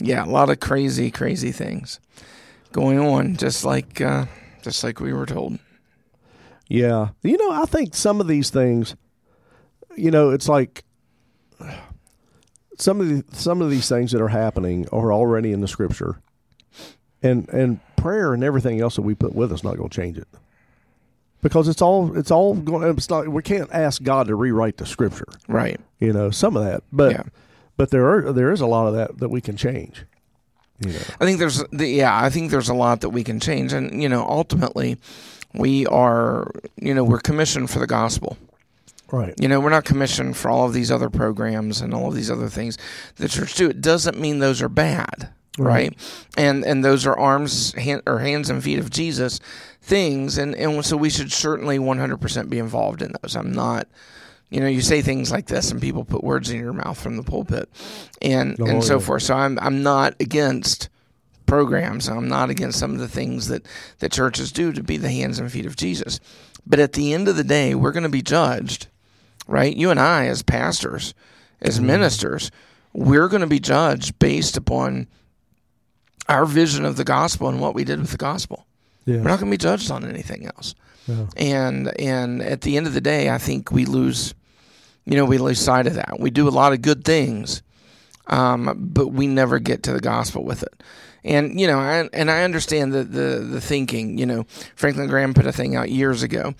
yeah, a lot of crazy, crazy things going on, just like uh, just like we were told. Yeah. You know, I think some of these things, you know, it's like some of the, some of these things that are happening are already in the scripture. And and prayer and everything else that we put with us not going to change it. Because it's all it's all going it's not we can't ask God to rewrite the scripture. Right. You know, some of that. But Yeah. But there are there is a lot of that that we can change. You know. I think there's the, yeah, I think there's a lot that we can change, and you know, ultimately, we are you know we're commissioned for the gospel. Right. You know, we're not commissioned for all of these other programs and all of these other things the church do. It doesn't mean those are bad, right? And and those are arms hand, or hands and feet of Jesus things, and and so we should certainly 100% be involved in those. I'm not. You know, you say things like this, and people put words in your mouth from the pulpit, and Oh, and so yeah. forth. So I'm I'm not against programs. I'm not against some of the things that that churches do to be the hands and feet of Jesus. But at the end of the day, we're going to be judged, right? You and I, as pastors, as Mm-hmm. ministers, we're going to be judged based upon our vision of the gospel and what we did with the gospel. Yeah. We're not going to be judged on anything else. Yeah. And and at the end of the day, I think we lose, you know, we lose sight of that. We do a lot of good things, um, but we never get to the gospel with it. And you know, I, and I understand the, the the thinking. You know, Franklin Graham put a thing out years ago,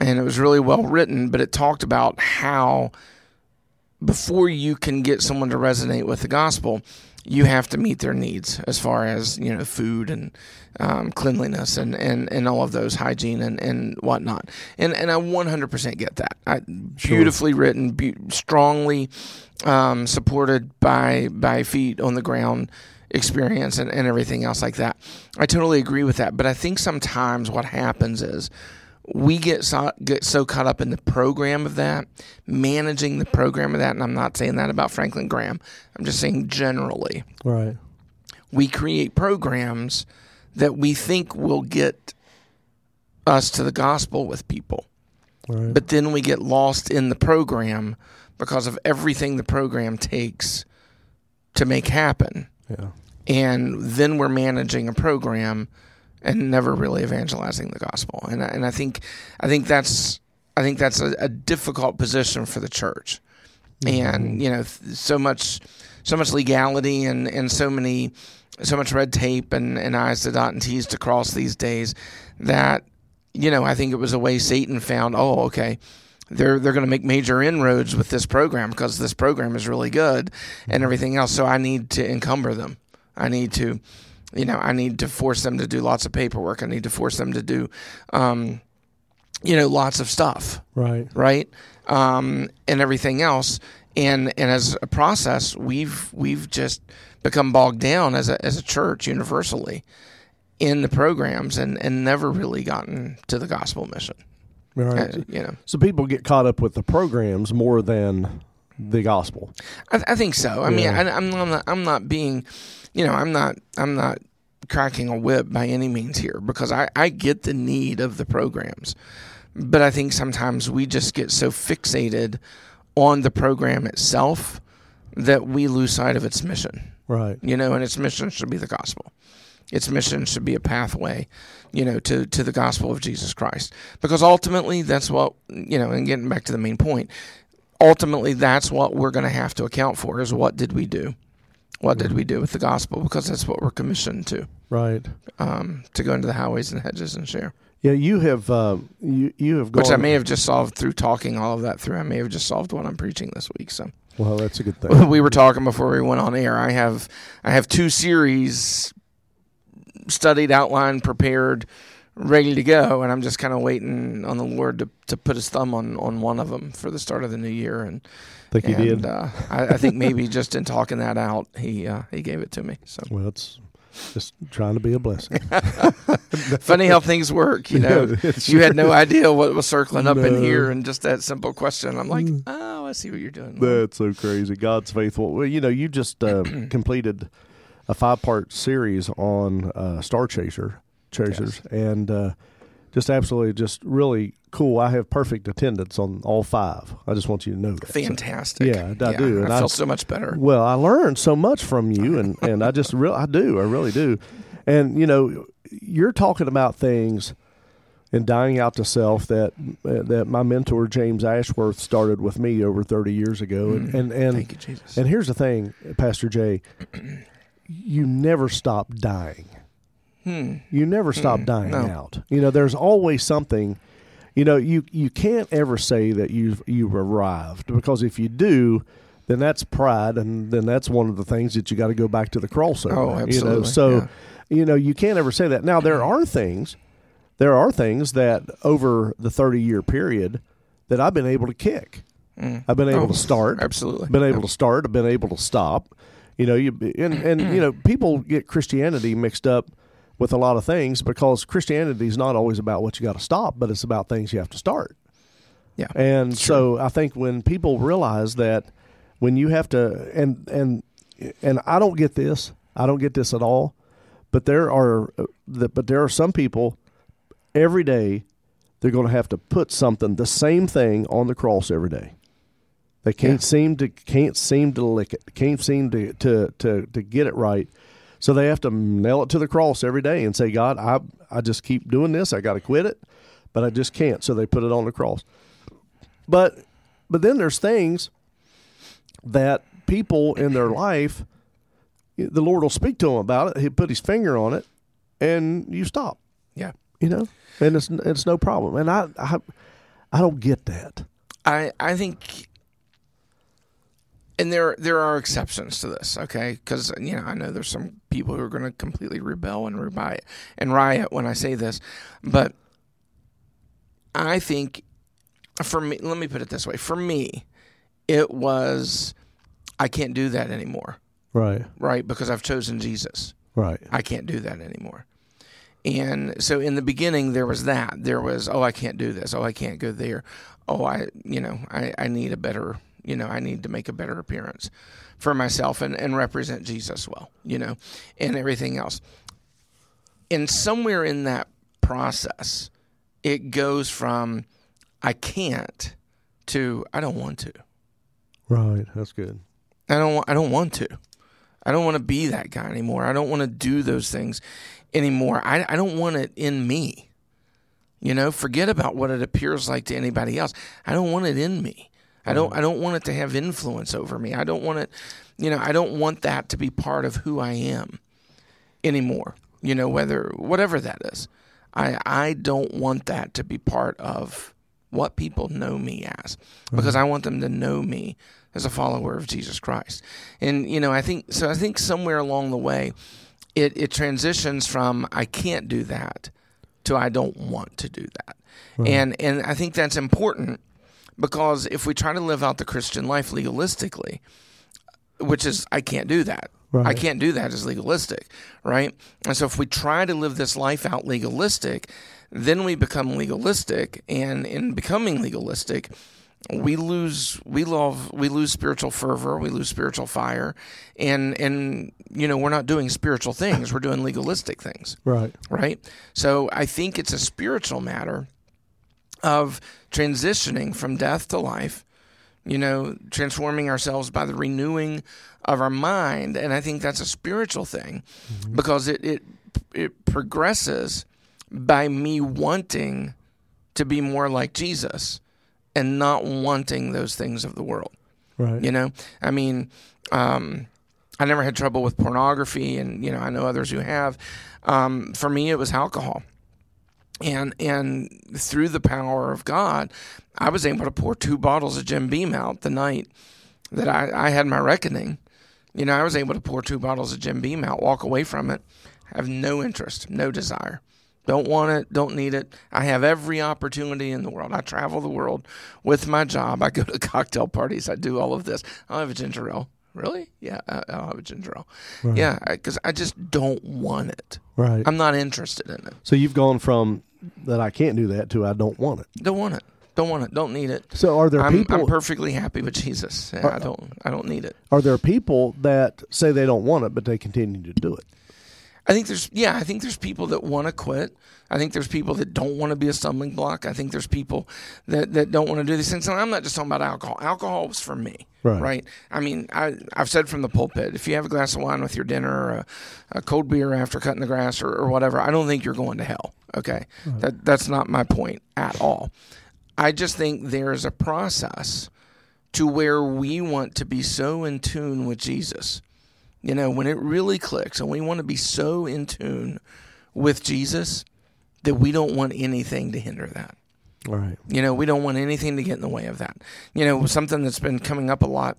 and it was really well written, but it talked about how before you can get someone to resonate with the gospel, you have to meet their needs as far as you know food and um, cleanliness and, and, and all of those hygiene and, and whatnot. And and I 100% get that. I, Beautifully written, be, strongly um, supported by by feet on the ground experience and, and everything else like that. I totally agree with that. But I think sometimes what happens is we get so, get so caught up in the program of that, managing the program of that, and I'm not saying that about Franklin Graham. I'm just saying generally, Right. we create programs that we think will get us to the gospel with people, Right. but then we get lost in the program because of everything the program takes to make happen, yeah. and then we're managing a program and never really evangelizing the gospel. And I, and I think I think that's I think that's a, a difficult position for the church. Mm-hmm. And you know, so much so much legality and and so many so much red tape and and I's to dot and T's to cross these days that you know I think it was a way Satan found. Oh, okay. They're they're going to make major inroads with this program because this program is really good and mm-hmm. everything else. So I need to encumber them. I need to, you know, I need to force them to do lots of paperwork. I need to force them to do, um, you know, lots of stuff, Right. right? Um, and everything else. And and as a process, we've we've just become bogged down as a as a church universally in the programs and and never really gotten to the gospel mission. Right. Uh, you know, so people get caught up with the programs more than the gospel. I, I think so. I mean, Yeah. I, I'm not, I'm not being, you know, I'm not, I'm not cracking a whip by any means here because I, I get the need of the programs, but I think sometimes we just get so fixated on the program itself that we lose sight of its mission. Right. You know, and its mission should be the gospel. Its mission should be a pathway, you know, to, to the gospel of Jesus Christ. Because ultimately, that's what, you know, and getting back to the main point, ultimately, that's what we're going to have to account for is what did we do? What did we do with the gospel? Because that's what we're commissioned to, Right. um, to go into the highways and hedges and share. Yeah, you have uh, you you have gone. Which I may have just solved through talking all of that through. I may have just solved what I'm preaching this week. So Well, that's a good thing. we were talking before we went on air. I have I have two series studied, outlined, prepared, ready to go, and I'm just kind of waiting on the Lord to, to put His thumb on, on one of them for the start of the new year. And think and, did. Uh, I, I think maybe just in talking that out, he uh, he gave it to me. So well, it's just trying to be a blessing. funny how things work, you know. Yeah, you had no idea what was circling up in here, and just that simple question. I'm like, oh, I see what you're doing. That's so crazy. God's faithful. Well, you know, you just uh, completed a five part series on uh, Star Chaser Chasers, and uh, just absolutely, just really cool. I have perfect attendance on all five. I just want you to know that. So- Fantastic. Yeah, I do, I and I- feel so much better. well, I learned so much from you, and and I just real I do, I really do, and you know, you're talking about things and dying out to self that that my mentor James Ashworth started with me over 30 years ago, and and and, Mm. Thank you, Jesus. and here's the thing, Pastor Jay, you never stop dying. Hmm. You never stop dying no. out. You know, there's always something. You know, you you can't ever say that you've you've arrived because if you do, then that's pride, and then that's one of the things that you got to go back to the cross over. Oh, You know, absolutely, so yeah. you know you can't ever say that. Now there are things, there are things that over the thirty year period that I've been able to kick. I've been able Oh, to start absolutely. been able to start, I've been able to stop. You know, you and and you know, people get Christianity mixed up with a lot of things because Christianity is not always about what you got to stop, but it's about things you have to start. Yeah. And so I think when people realize that when you have to and and and I don't get this, I don't get this at all, but there are but there are some people every day they're going to have to put something the same thing on the cross every day. They can't Yeah. seem to can't seem to lick it. Can't seem to, to to to get it right. So they have to nail it to the cross every day and say, God, I I just keep doing this. I got to quit it, but I just can't. So they put it on the cross. But but then there's things that people in their life, the Lord will speak to them about it. He put His finger on it, and you stop. Yeah. You know, and it's it's no problem. And I I, I don't get that. I I think, and there there are exceptions to this, okay? Because you know I know there's some people who are going to completely rebel and riot and riot when I say this, but I think for me, let me put it this way: for me, it was I can't do that anymore, Right. right? Because I've chosen Jesus. Right. I can't do that anymore. And so in the beginning there was that. There was, oh, I can't do this. Oh, I can't go there. Oh, I, you know, I, I need a better, you know, I need to make a better appearance for myself and, and represent Jesus well, you know, and everything else. And somewhere in that process, it goes from I can't to I don't want to. Right. That's good. I don't want, I don't want to. I don't want to be that guy anymore. I don't want to do those things anymore. I, I don't want it in me. You know, forget about what it appears like to anybody else. I don't want it in me. I don't mm. I don't want it to have influence over me. I don't want it, you know, I don't want that to be part of who I am anymore. You know, whether whatever that is. I I don't want that to be part of what people know me as because mm-hmm. I want them to know me as a follower of Jesus Christ. And you know, I think so I think somewhere along the way it it transitions from I can't do that to I don't want to do that. Mm-hmm. And and I think that's important because if we try to live out the Christian life legalistically, which is I can't do that. I can't do that as legalistic, right? And so if we try to live this life out legalistic, then we become legalistic, and in becoming legalistic, we lose we love we lose spiritual fervor, we lose spiritual fire, and and you know we're not doing spiritual things, we're doing legalistic things Right. right? So I think it's a spiritual matter of transitioning from death to life, you know, transforming ourselves by the renewing of our mind, and I think that's a spiritual thing because it it it progresses by me wanting to be more like Jesus and not wanting those things of the world. Right. You know, I mean, um, I never had trouble with pornography, and you know, I know others who have. Um, for me, it was alcohol, and and through the power of God, I was able to pour two bottles of Jim Beam out the night that I, I had my reckoning. You know, I was able to pour two bottles of Jim Beam out, walk away from it, have no interest, no desire. Don't want it, don't need it. I have every opportunity in the world. I travel the world with my job. I go to cocktail parties. I do all of this. I'll have a ginger ale. Really? Yeah, I- I'll have a ginger ale. Yeah, because I just don't want it. Right. I'm not interested in it. so you've gone from that I can't do that to I don't want it. Don't want it. Don't want it. Don't need it. So are there I'm, people I'm perfectly happy with Jesus. Yeah, I don't. I don't need it. are there people that say they don't want it but they continue to do it? I think there's yeah, I think there's people that want to quit. I think there's people that don't want to be a stumbling block. I think there's people that, that don't want to do these things. And I'm not just talking about alcohol. Alcohol was for me, Right. right? I mean, I I've said from the pulpit, if you have a glass of wine with your dinner, or a, a cold beer after cutting the grass, or, or whatever, I don't think you're going to hell. Okay, that that's not my point at all. I just think there's a process to where we want to be so in tune with Jesus. You know, when it really clicks and we want to be so in tune with Jesus that we don't want anything to hinder that. Right. You know, we don't want anything to get in the way of that. You know, something that's been coming up a lot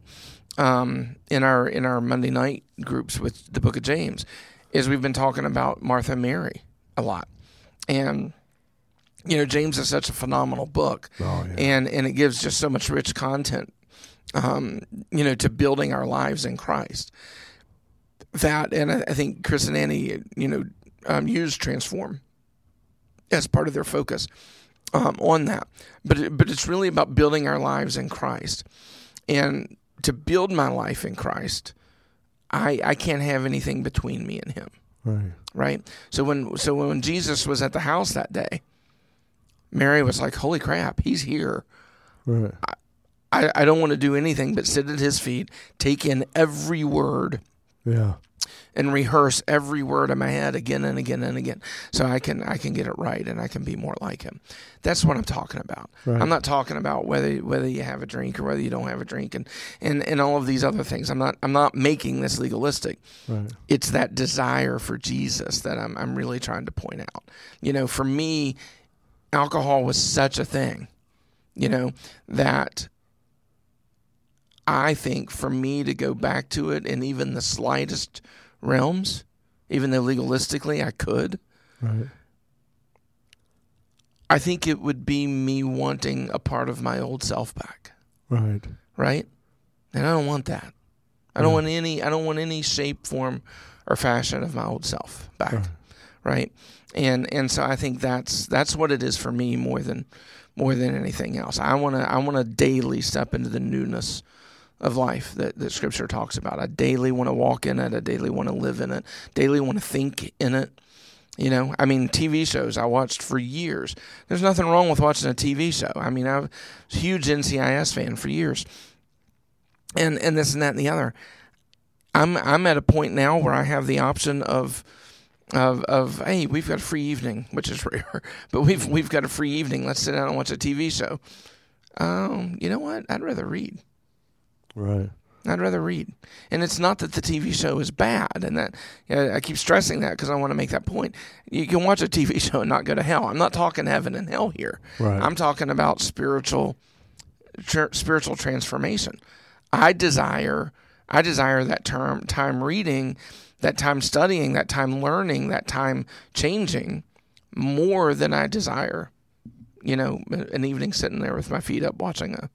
um, in our in our Monday night groups with the Book of James is we've been talking about Martha and Mary a lot, and you know, James is such a phenomenal book, Oh, yeah. and and it gives just so much rich content, um, you know, to building our lives in Christ. That and I, I think Chris and Annie, you know, um, use transform as part of their focus um, on that. But it, but it's really about building our lives in Christ, and to build my life in Christ, I I can't have anything between me and Him Right. right? So when so when Jesus was at the house that day, Mary was like, "Holy crap, he's here." Right. I, I don't want to do anything but sit at his feet, take in every word, Yeah. And rehearse every word in my head again and again and again, so I can I can get it right and I can be more like him. That's what I'm talking about. Right. I'm not talking about whether whether you have a drink or whether you don't have a drink and, and, and all of these other things. I'm not I'm not making this legalistic. Right. it's that desire for Jesus that I'm I'm really trying to point out. You know, for me, alcohol was such a thing, you know, that I think for me to go back to it in even the slightest realms, even though legalistically I could, Right. I think it would be me wanting a part of my old self back. Right. right? And I don't want that. I don't want any. I don't want any shape, form, or fashion of my old self back, Right. right? And and so I think that's that's what it is for me more than more than anything else. I want to I want to daily step into the newness of life that, that Scripture talks about. I daily want to walk in it. I daily want to live in it. Daily want to think in it. You know, I mean, TV shows I watched for years. There's nothing wrong with watching a TV show. I mean, I'm a huge NCIS fan for years, and and this and that and the other. I'm I'm at a point now where I have the option of of of hey, we've got a free evening, which is rare, but we've we've got a free evening. Let's sit down and watch a TV show. Um, you know what? I'd rather read. Right. I'd rather read. And it's not that the TV show is bad, and that yeah, I keep stressing that because I want to make that point. You can watch a TV show and not go to hell. I'm not talking heaven and hell here. Right. I'm talking about spiritual, tr- spiritual transformation. I desire, I desire that term time reading, that time studying, that time learning, that time changing, more than I desire, you know, an evening sitting there with my feet up watching a,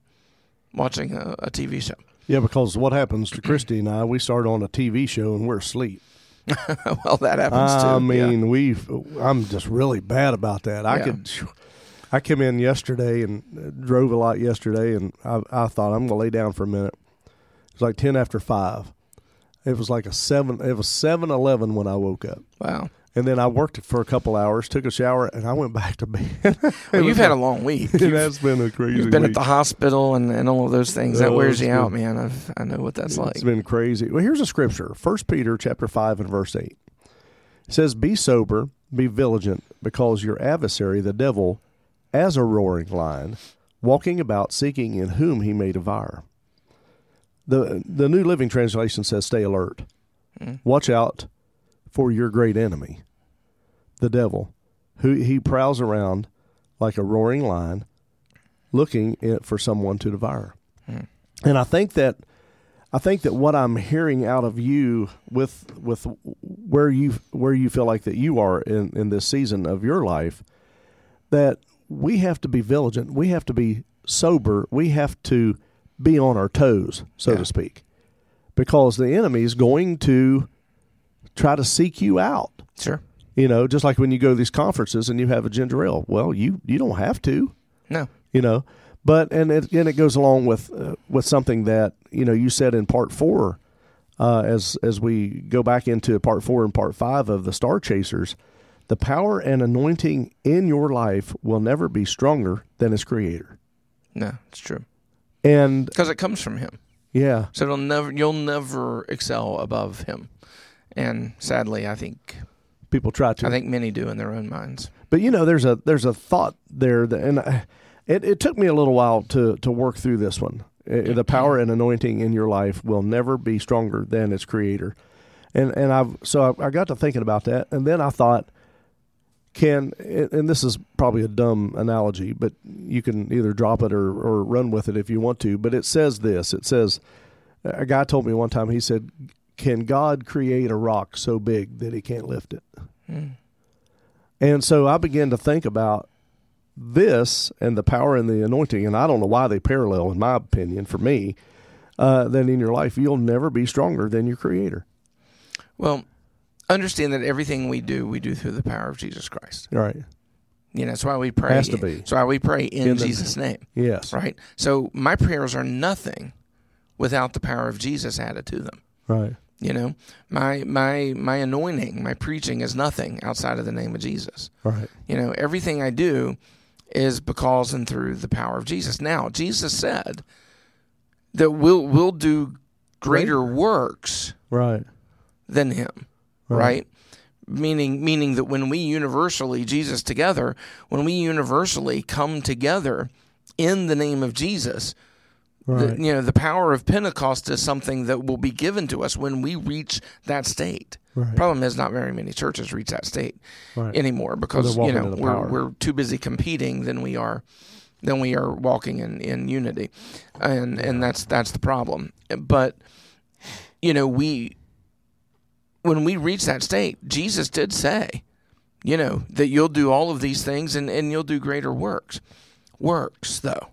watching a, a TV show. Yeah, because what happens to Christy and I, we start on a TV show and we're asleep. well, that happens too. I yeah. mean, we've. I'm just really bad about that. I Yeah. could. I came in yesterday and drove a lot yesterday, and I, I thought I'm gonna lay down for a minute. It was like ten after five. It was like a seven. It was seven eleven when I woke up, wow. And then I worked for a couple hours, took a shower, and I went back to bed. Well, you've had a long week. it has been a crazy. you've been week. at the hospital and, and all of those things. That Oh, wears it's you out, man. I've, I know what that's like. It's been crazy. Well, here's a scripture. First Peter chapter five and verse eight. It says, Be sober, be vigilant, because your adversary, the devil, as a roaring lion, walking about seeking in whom he may devour. The the New Living Translation says, Stay alert. Hmm. Watch out for your great enemy, the devil, who he prowls around like a roaring lion, looking for someone to devour. Hmm. And I think that I think that what I'm hearing out of you with with where you where you feel like that you are in, in this season of your life, that we have to be vigilant, we have to be sober, we have to be on our toes, so Yeah. to speak, because the enemy is going to try to seek you out. Sure. You know, just like when you go to these conferences and you have a ginger ale. Well, you you don't have to No. you know but and it and it goes along with uh, with something that you know you said in part four uh, as as we go back into part four and part five of the Star Chasers, the power and anointing in your life will never be stronger than its creator. No, it's true And because it comes from Him. yeah, So it'll never, you'll never excel above Him. And sadly, I think people try to. I think many do in their own minds. But you know, there's a there's a thought there, that, and I, it it took me a little while to to work through this one. Uh, The power and anointing in your life will never be stronger than its creator, and and I've so I, I got to thinking about that, and then I thought, can and this is probably a dumb analogy, but you can either drop it or or run with it if you want to. But it says this: it says a guy told me one time he said, "Can God create a rock so big that he can't lift it?" And so I began to think about this and the power and the anointing, and I don't know why they parallel, in my opinion, for me, uh, that in your life you'll never be stronger than your Creator. Well, understand that everything we do, we do through the power of Jesus Christ. Right? You know, that's why we pray. Has to be. That's why we pray in, In the- Jesus' name. Yes. Right? So my prayers are nothing without the power of Jesus added to them. Right. You know, my my my anointing, my preaching is nothing outside of the name of Jesus. Right. You know, everything I do is because and through the power of Jesus. Now, Jesus said that we'll we'll do greater works Right. than him, Right. right? Meaning meaning that when we universally Jesus together, when we universally come together in the name of Jesus, Right. the, you know, the power of Pentecost is something that will be given to us when we reach that state. Right. Problem is, not very many churches reach that state Right. anymore because you know we're power. we're too busy competing than we are than we are walking in, in unity, and and that's that's the problem. But you know we when we reach that state, Jesus did say, you know, that you'll do all of these things and, and you'll do greater works. Works though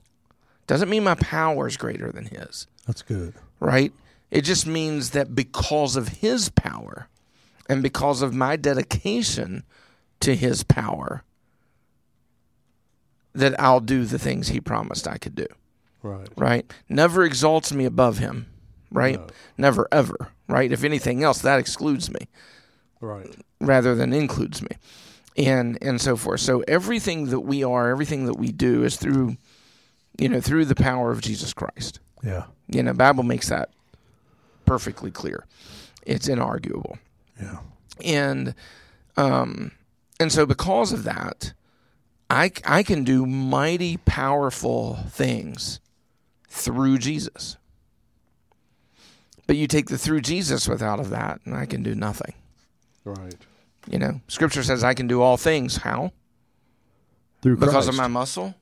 doesn't mean my power is greater than his That's good. right? It just means that because of his power and because of my dedication to his power, that I'll do the things he promised I could do, Right. right? Never exalts me above him, right? No. Never, ever, right? If anything else, that excludes me Right. rather than includes me and and so forth so everything that we are everything that we do is through you know through the power of jesus christ Yeah. you know, Bible makes that perfectly clear. It's inarguable. Yeah. And um and so because of that, I I can do mighty powerful things through Jesus. But you take the through Jesus without of that, and I can do nothing. Right. You know, Scripture says I can do all things. How? Through Because of my muscle,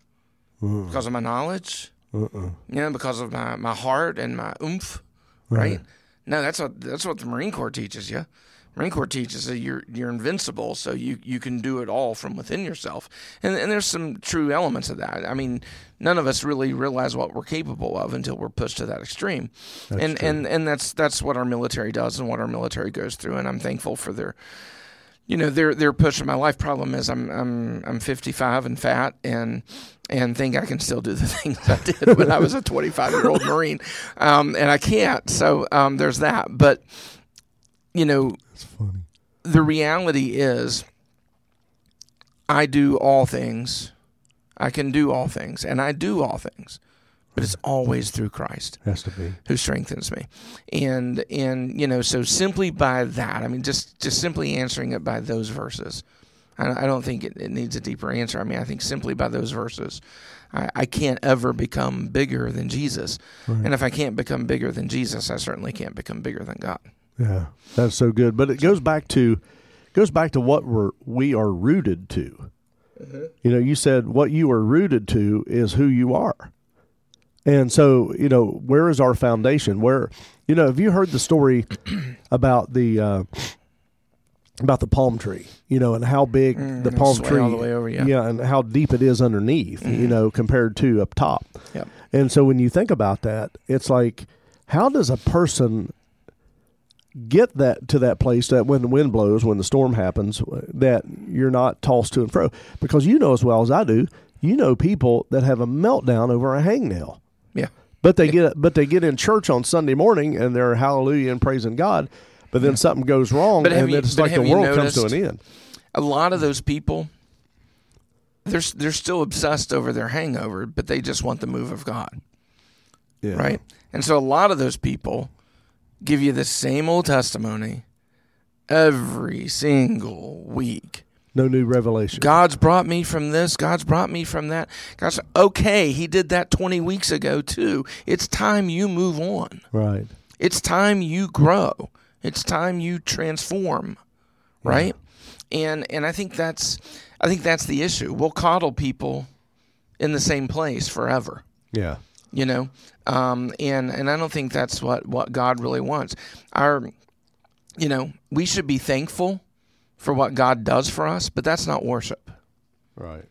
Uh-uh. because of my knowledge, you know, because of my, my heart and my oomph, right? No, that's what that's what the Marine Corps teaches you. Marine Corps teaches that you're you're invincible, so you, you can do it all from within yourself. And and there's some true elements of that. I mean, none of us really realize what we're capable of until we're pushed to that extreme. and true. and and that's that's what our military does and what our military goes through. And I'm thankful for their you know they're they're pushing my life problem is I'm I'm I'm 55 and fat and and think I can still do the things I did when I was a 25 year old Marine, um, and I can't. So um, there's that. But you know It's funny. the reality is, I do all things. I can do all things, and I do all things, but it's always through Christ Has to be. who strengthens me and and you know so simply by that i mean just just simply answering it by those verses i, I don't think it, it needs a deeper answer i mean i think simply by those verses i, I can't ever become bigger than jesus Right. and if i can't become bigger than jesus i certainly can't become bigger than god Yeah, that's so good. But it goes back to goes back to what we're we are rooted to. Mm-hmm. You know, you said what you are rooted to is who you are. And so, you know, where is our foundation? Where, you know, have you heard the story about the uh, about the palm tree? You know, and how big mm, the palm tree, all the way over, yeah. and how deep it is underneath. You mm-hmm. know, compared to up top. Yep. And so when you think about that, it's like, how does a person get that to that place that when the wind blows, when the storm happens, uh, that you're not tossed to and fro? Because you know as well as I do, you know people that have a meltdown over a hangnail yeah But they get but they get in church on Sunday morning and they're hallelujah and praising God. But then something goes wrong, and you- it's like the world comes to an end. a lot of those people they're they're still obsessed over their hangover, but they just want the move of God, Yeah. right? And so a lot of those people give you the same old testimony every single week. No new revelation. God's brought me from this. God's brought me from that. God's okay. He did that 20 weeks ago too. It's time you move on. Right. It's time you grow. It's time you transform, right? And and I think that's I think that's the issue. We'll coddle people in the same place forever, Yeah. you know, um, and and I don't think that's what what God really wants. Our, you know, we should be thankful for what God does for us, but that's not worship. Right.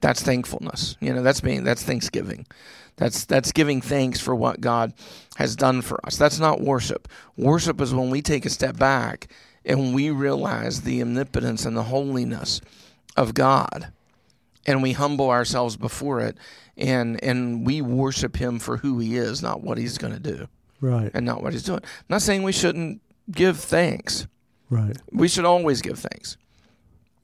That's thankfulness. You know, that's being that's Thanksgiving. That's that's giving thanks for what God has done for us. That's not worship. Worship is when we take a step back and we realize the omnipotence and the holiness of God and we humble ourselves before it and and we worship him for who he is, not what he's going to do Right. and not what he's doing. I'm not saying we shouldn't give thanks. Right. We should always give thanks.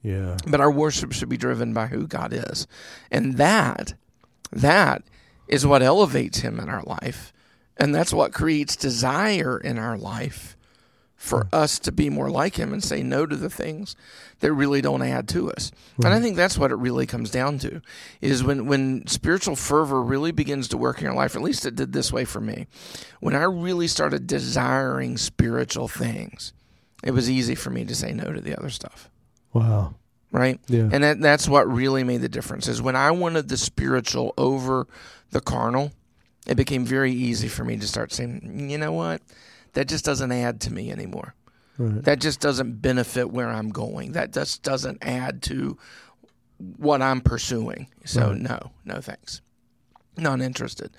Yeah. But our worship should be driven by who God is. And that that is what elevates him in our life. And that's what creates desire in our life for hmm. us to be more like him and say no to the things that really don't add to us. And I think that's what it really comes down to is when when spiritual fervor really begins to work in your life, at least it did this way for me. When I really started desiring spiritual things, it was easy for me to say no to the other stuff Wow. right? Yeah. And that that's what really made the difference is when I wanted the spiritual over the carnal, it became very easy for me to start saying, you know what? That just doesn't add to me anymore. Right. That just doesn't benefit where I'm going. That just doesn't add to what I'm pursuing. So Right. no, no thanks. Not interested.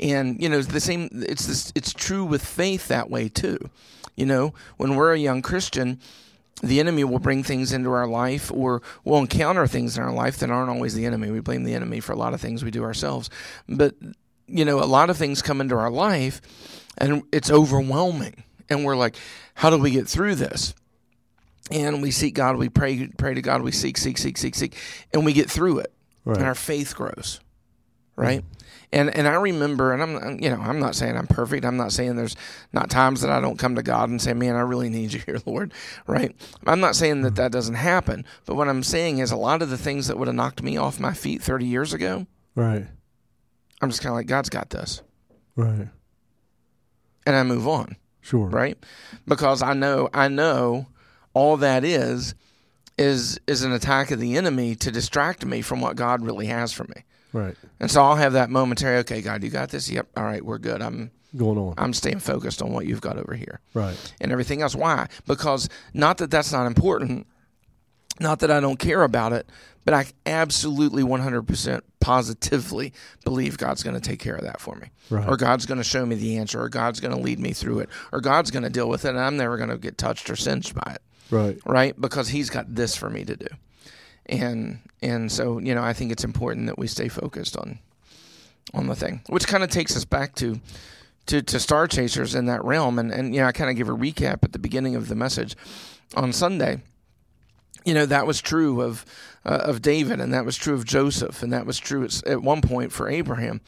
And you know, the same it's this it's true with faith that way too. You know, when we're a young Christian, the enemy will bring things into our life or we'll encounter things in our life that aren't always the enemy. We blame the enemy for a lot of things we do ourselves. But you know, a lot of things come into our life and it's overwhelming. And we're like, how do we get through this? And we seek God, we pray pray to God, we seek, seek, seek, seek, seek, and we get through it. Right. And our faith grows. Right? Mm-hmm. And and I remember, and I'm you know I'm not saying I'm perfect. I'm not saying there's not times that I don't come to God and say, man, I really need you here, Lord. Right? I'm not saying that mm-hmm. that doesn't happen. But what I'm saying is a lot of the things that would have knocked me off my feet 30 years ago, Right. I'm just kind of like, God's got this, Right. and I move on. Sure. right? Because I know I know all that is is is an attack of the enemy to distract me from what God really has for me. Right. And so I'll have that momentary, okay, God, you got this? Yep. All right, we're good. I'm Going on. I'm staying focused on what you've got over here Right. and everything else. Why? Because not that that's not important, not that I don't care about it, but I absolutely 100% positively believe God's going to take care of that for me. Right. Or God's going to show me the answer, or God's going to lead me through it, or God's going to deal with it, and I'm never going to get touched or singed by it, Right. right? Because He's got this for me to do. And and so you know I think it's important that we stay focused on on the thing, which kind of takes us back to to, to Star Chasers in that realm. And, and you know, I kind of give a recap at the beginning of the message on Sunday. You know, that was true of uh, of David, and that was true of Joseph, and that was true at, at one point for Abraham,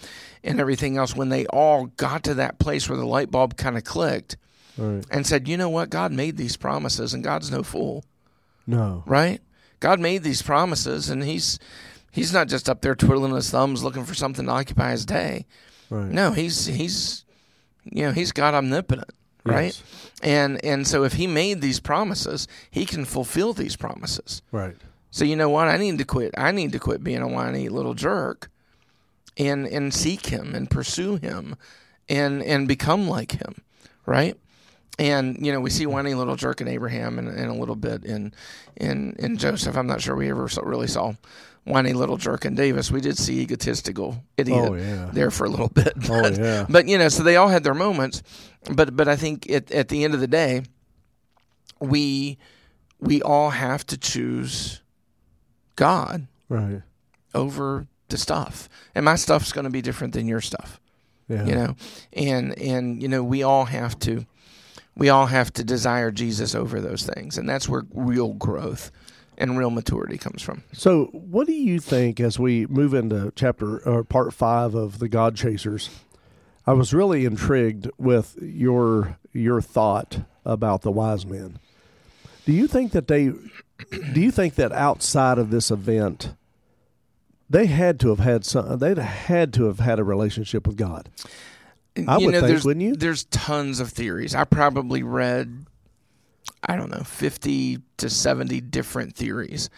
and everything else. When they all got to that place where the light bulb kind of clicked Right. and said, "You know what? God made these promises, and God's no fool, No. right? God made these promises, and He's He's not just up there twiddling His thumbs looking for something to occupy His day. Right. No, He's He's you know He's God omnipotent, right? Yes. And and so if he made these promises, he can fulfill these promises. Right. So you know what? I need to quit. I need to quit being a whiny little jerk and and seek him and pursue him and and become like him, right? And you know, we see whiny little jerk in Abraham and, and a little bit in in in Joseph. I'm not sure we ever really saw whiny little jerk in Davis. We did see egotistical idiot Oh, yeah. there for a little bit. Oh, But, yeah. but you know, so they all had their moments. But but I think at at the end of the day, we we all have to choose God Right. over the stuff. And my stuff's going to be different than your stuff. Yeah. You know, and and you know we all have to we all have to desire Jesus over those things, and that's where real growth and real maturity comes from. So, what do you think as we move into chapter or part five of the God Chasers? I was really intrigued with your your thought about the wise men. Do you think that they? Do you think that outside of this event, they had to have had some? They'd had to have had a relationship with God. I you would know, think, there's, wouldn't you? There's tons of theories. I probably read, I don't know, fifty to seventy different theories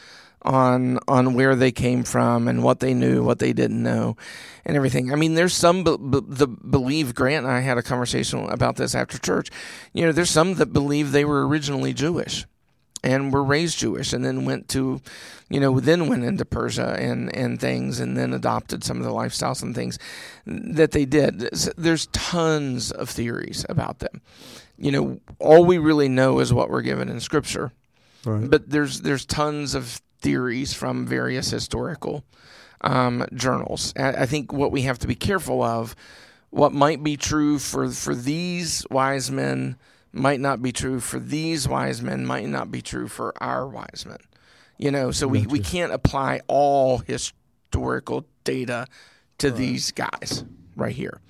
on on where they came from and what they knew, what they didn't know, and everything. I mean, there's some be- be- the believe Grant and I had a conversation about this after church. You know, there's some that believe they were originally Jewish and were raised Jewish and then went to, you know, then went into Persia and, and things and then adopted some of the lifestyles and things that they did. There's tons of theories about them. You know, all we really know is what we're given in Scripture. Right. But there's there's tons of theories from various historical um, journals. I, I think what we have to be careful of, what might be true for for these wise men might not be true for these wise men, might not be true for our wise men. You know, so we, we can't apply all historical data to right. these guys right here.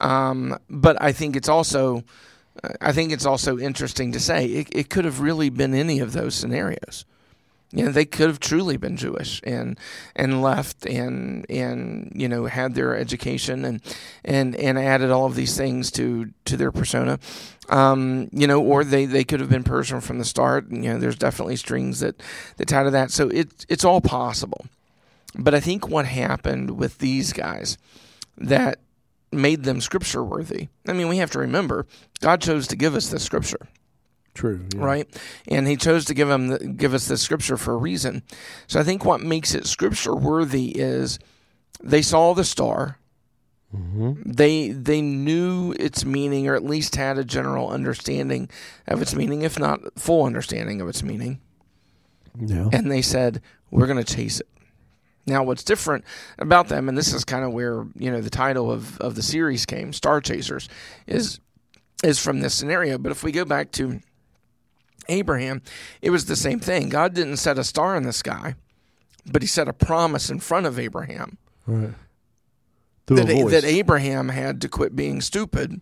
Um, but I think it's also, I think it's also interesting to say it, it could have really been any of those scenarios. You know, they could have truly been Jewish and and left and and you know had their education and and and added all of these things to to their persona. Um, you know, or they, they could have been Persian from the start. And, you know, there's definitely strings that that tie to that. So it's it's all possible. But I think what happened with these guys that made them scripture worthy. I mean, we have to remember God chose to give us the scripture. True. Yeah. Right, and He chose to give them the, give us the scripture for a reason. So I think what makes it scripture worthy is they saw the star. Mm-hmm. They they knew its meaning, or at least had a general understanding of its meaning, if not full understanding of its meaning. Yeah. And they said, "We're going to chase it." Now, what's different about them, and this is kind of where you know the title of, of the series came, "Star Chasers," is is from this scenario. But if we go back to Abraham, it was the same thing. God didn't set a star in the sky, but He set a promise in front of Abraham right. that, that Abraham had to quit being stupid,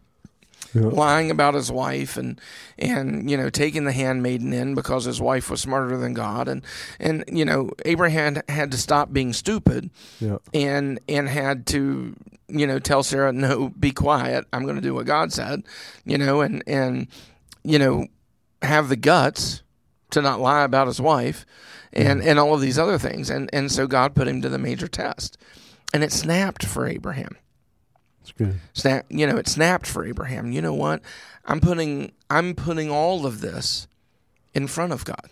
yeah. lying about his wife, and and you know taking the handmaiden in because his wife was smarter than God, and and you know Abraham had to stop being stupid, yeah. and and had to you know tell Sarah no, be quiet. I'm going to do what God said, you know, and and you know have the guts to not lie about his wife and, hmm. and all of these other things. And, and so God put him to the major test. And it snapped for Abraham. That's good. Snap, you know, it snapped for Abraham. You know what? I'm putting I'm putting all of this in front of God.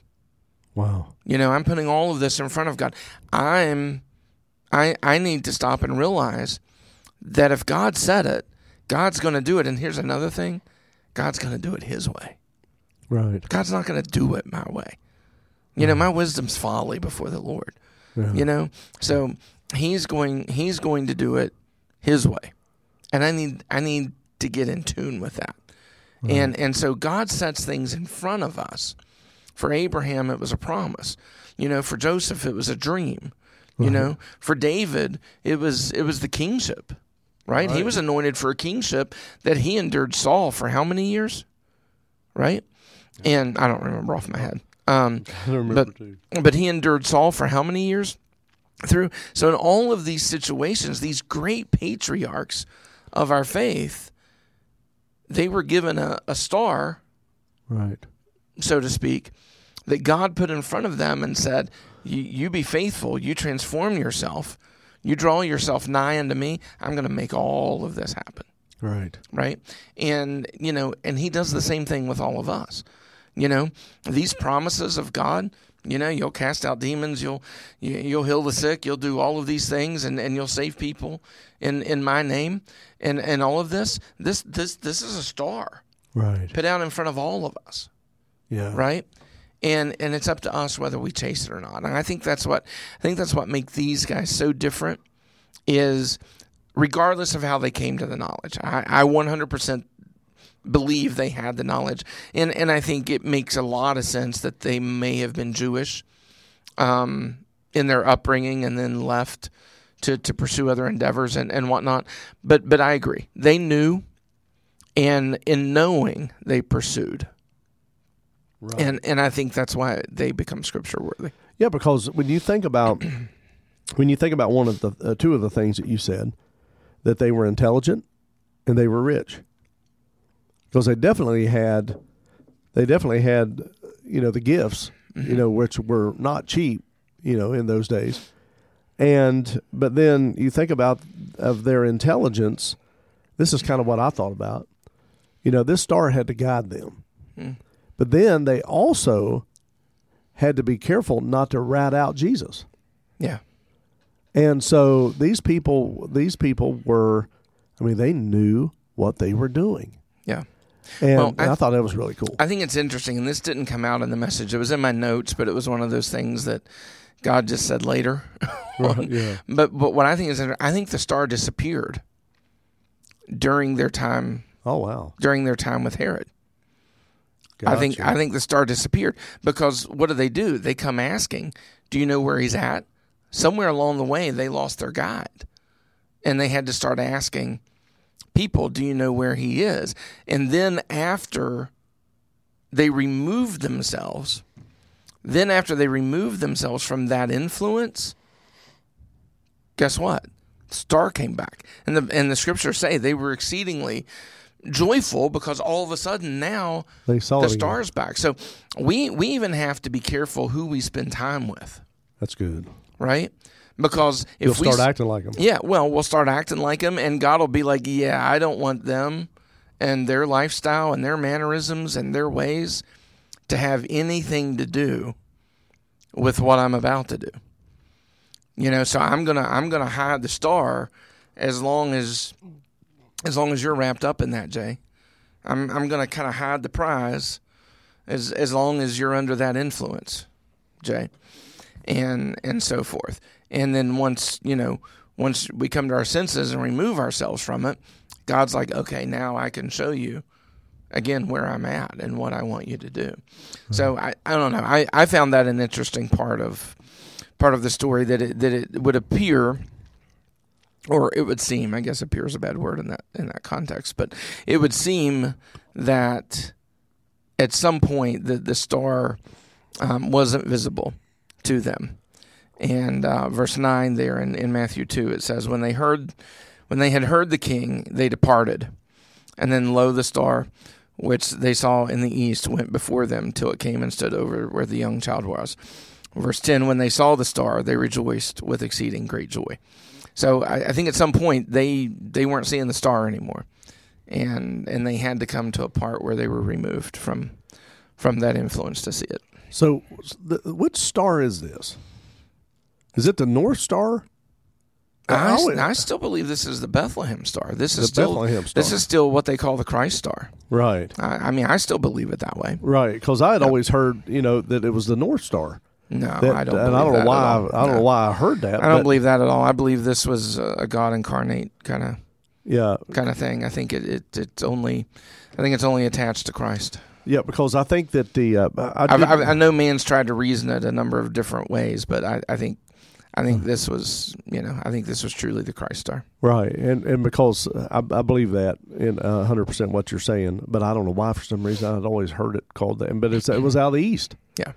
Wow. You know, I'm putting all of this in front of God. I'm I I need to stop and realize that if God said it, God's going to do it. And here's another thing. God's going to do it his way. Right. God's not going to do it my way. You know, my wisdom's folly before the Lord. Yeah. You know, so he's going he's going to do it his way, and I need I need to get in tune with that. Right. And and so God sets things in front of us. For Abraham, it was a promise. You know, for Joseph, it was a dream. You Right. know, for David, it was it was the kingship. Right? He was anointed for a kingship that he endured Saul for how many years? Right? And I don't remember off my head. Um, I remember But- too. but he endured Saul for how many years? Through so in all of these situations, these great patriarchs of our faith, they were given a, a star, Right. so to speak, that God put in front of them and said, you, you be faithful, you transform yourself, you draw yourself nigh unto me, I'm going to make all of this happen Right. right? And you know, and he does the same thing with all of us. You know, these promises of God, you know, you'll cast out demons, you'll you, you'll heal the sick, you'll do all of these things and, and you'll save people in in my name and and all of this. This this this is a star Right. put out in front of all of us, Yeah. right? And and it's up to us whether we chase it or not. And I think that's what I think that's what makes these guys so different is regardless of how they came to the knowledge. I, I 100% believe they had the knowledge, and and I think it makes a lot of sense that they may have been Jewish, um, in their upbringing, and then left to to pursue other endeavors and and whatnot. But but I agree, they knew, and in knowing they pursued. Right. And and I think that's why they become scripture worthy. Yeah, because when you think about when you think about one of the uh, two of the things that you said, that they were intelligent and they were rich, because they definitely had, they definitely had, you know, the gifts, you mm-hmm. know, which were not cheap, you know, in those days, and but then you think about of their intelligence. This is kind of what I thought about. You know, this star had to guide them, hmm. but then they also had to be careful not to rat out Jesus. Yeah. And so these people, these people were, I mean, they knew what they were doing, Yeah. And, Well, and I- I, thought that was really cool. I think it's interesting, and this didn't come out in the message. It was in my notes, but it was one of those things that God just said later. Right, yeah. But but what I think is, I think the star disappeared during their time Oh wow! during their time with Herod. I think I think the star disappeared because what do they do? They come asking, "Do you know where he's at?" Somewhere along the way, they lost their guide, and they had to start asking people, "Do you know where he is?" And then after they removed themselves, then after they removed themselves from that influence, guess what? Star came back, and the and the scriptures say they were exceedingly joyful because all of a sudden now they saw the it again. stars back. So we we even have to be careful who we spend time with, That's good. right? Because if You'll we start acting like them. yeah, well, we'll start acting like them, and God will be like, "Yeah, I don't want them and their lifestyle and their mannerisms and their ways to have anything to do with what I'm about to do." You know, so I'm gonna I'm gonna hide the star as long as as long as you're wrapped up in that, Jay. I'm I'm gonna kind of hide the prize as as long as you're under that influence, Jay, and and so forth. And then once you know, once we come to our senses and remove ourselves from it, God's like, okay, now I can show you again where I'm at and what I want you to do. So I, I don't know. I, I found that an interesting part of part of the story that it that it would appear or it would seem, I guess appear is a bad word in that in that context, but it would seem that at some point the the star um, wasn't visible to them. And uh, verse nine there in, in Matthew two it says, when they heard when they had heard the king, they departed, and then lo the star which they saw in the east went before them till it came and stood over where the young child was. Verse 10 When they saw the star, they rejoiced with exceeding great joy. So I, I think at some point they they weren't seeing the star anymore, and and they had to come to a part where they were removed from from that influence to see it. So, the, which star is this? Is it the North Star? I, I still believe this is the Bethlehem star. This is The still Bethlehem this is still what they call the Christ star. right, I, I mean, I still believe it that way. right. Because I had always heard, you know, that it was the North Star. No, That- I don't. and believe I don't that know why. I. I don't No. know why I heard that. I don't believe that at all. I believe this was a God incarnate kind of Yeah, kind of thing. I think it, it it's only, I think it's only attached to Christ. Yeah. Because I think that the uh, I, I've, I know man's tried to reason it a number of different ways, but I, I think, I think this was, you know, I think this was truly the Christ star. Right, and and because I, I believe that in hundred percent what you're saying, but I don't know why for some reason I'd always heard it called that, but it's, it was out of the east. Yeah.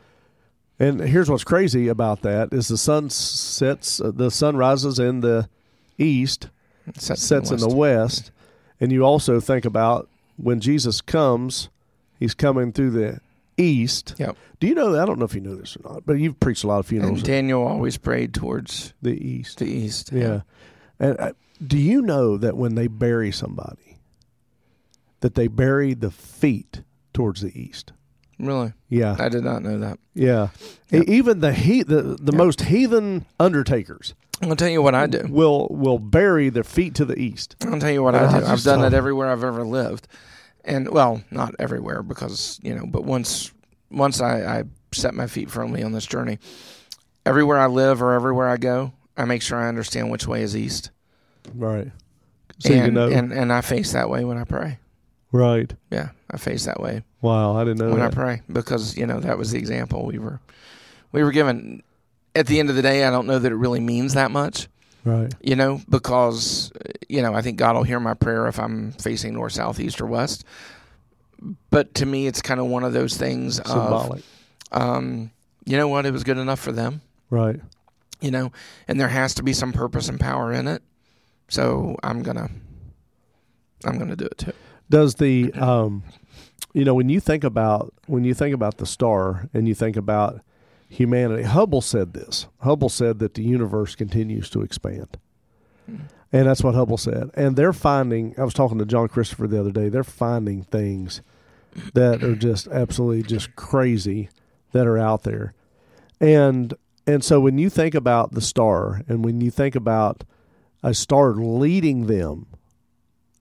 And here's what's crazy about that is the sun sets, uh, the sun rises in the east, sets, sets in the west, and you also think about when Jesus comes, he's coming through the east. Yep. Do you know? I don't know if you know this or not, but you've preached a lot of funerals. And Daniel always prayed towards the east. the east. Yeah. And uh, do you know that when they bury somebody, that they bury the feet towards the east? Really, Yeah, I did not know that. yeah. Yep. Even the he, the, the Yep. most heathen undertakers gonna tell you what I do. will will bury their feet to the east. I'll tell you what And I I do. I've done it everywhere I've ever lived, and well, not everywhere because you know, but once once I, I set my feet firmly on this journey, everywhere I live or everywhere I go, I make sure I understand which way is east. Right. So you and, know. and and I face that way when I pray. right. Yeah, I face that way Wow, I didn't know when I pray because you know that was the example we were we were given. At the end of the day, I don't know that it really means that much, right. you know, because uh, you know I think God will hear my prayer if I'm facing north, south, east, or west. But to me, it's kind of one of those things of, Symbolic. um, you know what, it was good enough for them, Right. you know, and there has to be some purpose and power in it. So I'm gonna, I'm gonna do it too. Does the um, you know, when you think about when you think about the star and you think about humanity, Hubble said this. Hubble said that the universe continues to expand. And that's what Hubble said. And they're finding I was talking to John Christopher the other day, they're finding things that are just absolutely just crazy that are out there. And and so when you think about the star and when you think about a star leading them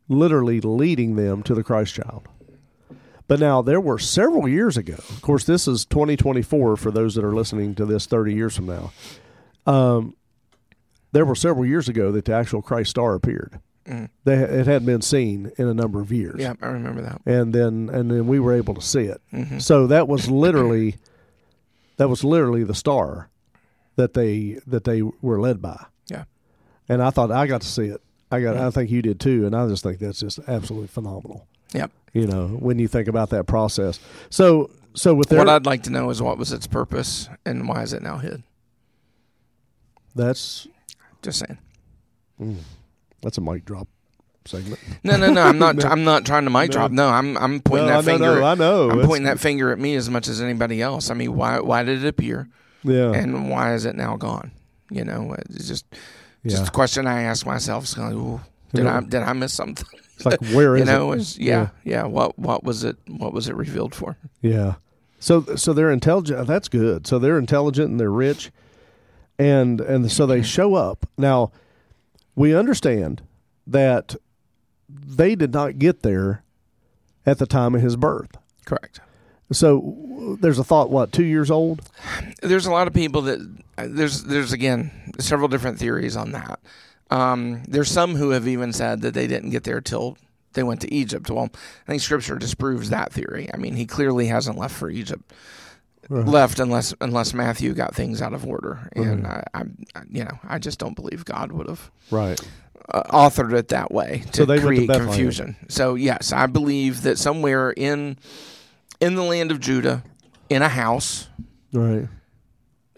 literally leading them to the Christ child. But now there were several years ago. Of course, this is 2024 for those that are listening to this 30 years from now. Um, there were several years ago that the actual Christ star appeared. Mm. They, it hadn't been seen in a number of years. Yeah, I remember that. And then and then we were able to see it. hmm So that was literally that was literally the star that they that they were led by. Yeah. And I thought I got to see it. I got I think you did too and I just think that's just absolutely phenomenal. Yep. You know, when you think about that process. So so with their What I'd like to know is what was its purpose and why is it now hid? that's Just saying. mm, that's a mic drop segment. No, no, no. I'm not. No. I'm not trying to mic No. drop. No, I'm. I'm pointing No, that I know, finger. no, I know. I'm It's- pointing that finger at me as much as anybody else. I mean, why? Why did it appear, Yeah. and why is it now gone? You know, it's just just yeah. a question I ask myself. It's kind of, ooh, did I did I miss something? It's like where is you know, it? is yeah, yeah, What what was it? What was it revealed for? Yeah. So so they're intelligent. Oh, that's good. So they're intelligent and they're rich, and and so they show up. Now, we understand that they did not get there at the time of his birth. Correct. So there's a thought. What two years old? There's a lot of people that uh, there's there's again several different theories on that. Um, there's some who have even said that they didn't get there till they went to Egypt. Well, I think Scripture disproves that theory. I mean, he clearly hasn't left for Egypt. Right. Left unless unless Matthew got things out of order, and Right. I, I, you know, I just don't believe God would have Right. uh, authored it that way to So went to create confusion. So yes, I believe that somewhere in in the land of Judah, in a house, Right.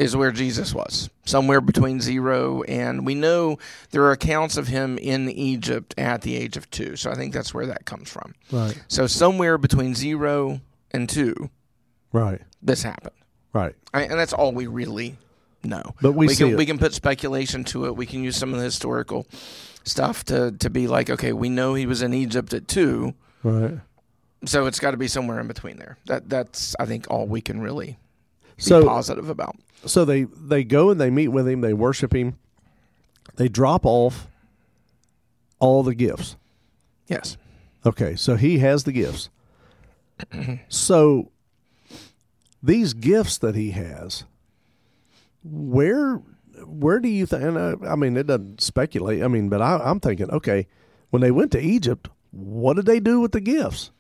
Is where Jesus was, somewhere between zero and we know there are accounts of him in Egypt at the age of two. So I think that's where that comes from. Right. So somewhere between zero and two, Right. this happened, Right. I, and that's all we really know. But we, we see can it. we can put speculation to it. We can use some of the historical stuff to to be like, okay, we know he was in Egypt at two, right. so it's got to be somewhere in between there. That that's I think all we can really be So positive about. So they they go and they meet with him. They worship him. They drop off all the gifts. Yes. Okay, so he has the gifts. so these gifts that he has, where where do you think? And I, I mean, it doesn't speculate. I mean, but I, I'm thinking, okay, when they went to Egypt, what did they do with the gifts?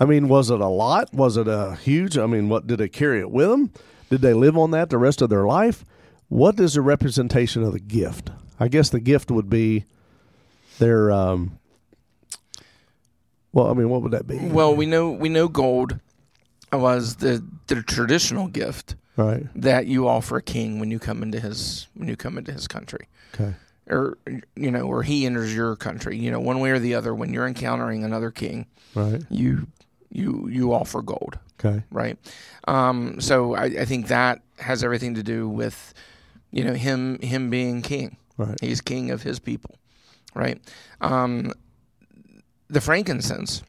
I mean, was it a lot? Was it a huge? I mean, what did they carry it with them? Did they live on that the rest of their life? What is the representation of the gift? I guess the gift would be their. Um, well, I mean, what would that be? Well, we know we know gold was the the traditional gift right. that you offer a king when you come into his when you come into his country, Okay. or you know, or he enters your country. You know, one way or the other. When you're encountering another king, Right. you you you offer gold, Okay. right? Um, so I, I think that has everything to do with you know him him being king. Right. He's king of his people, right? Um, the frankincense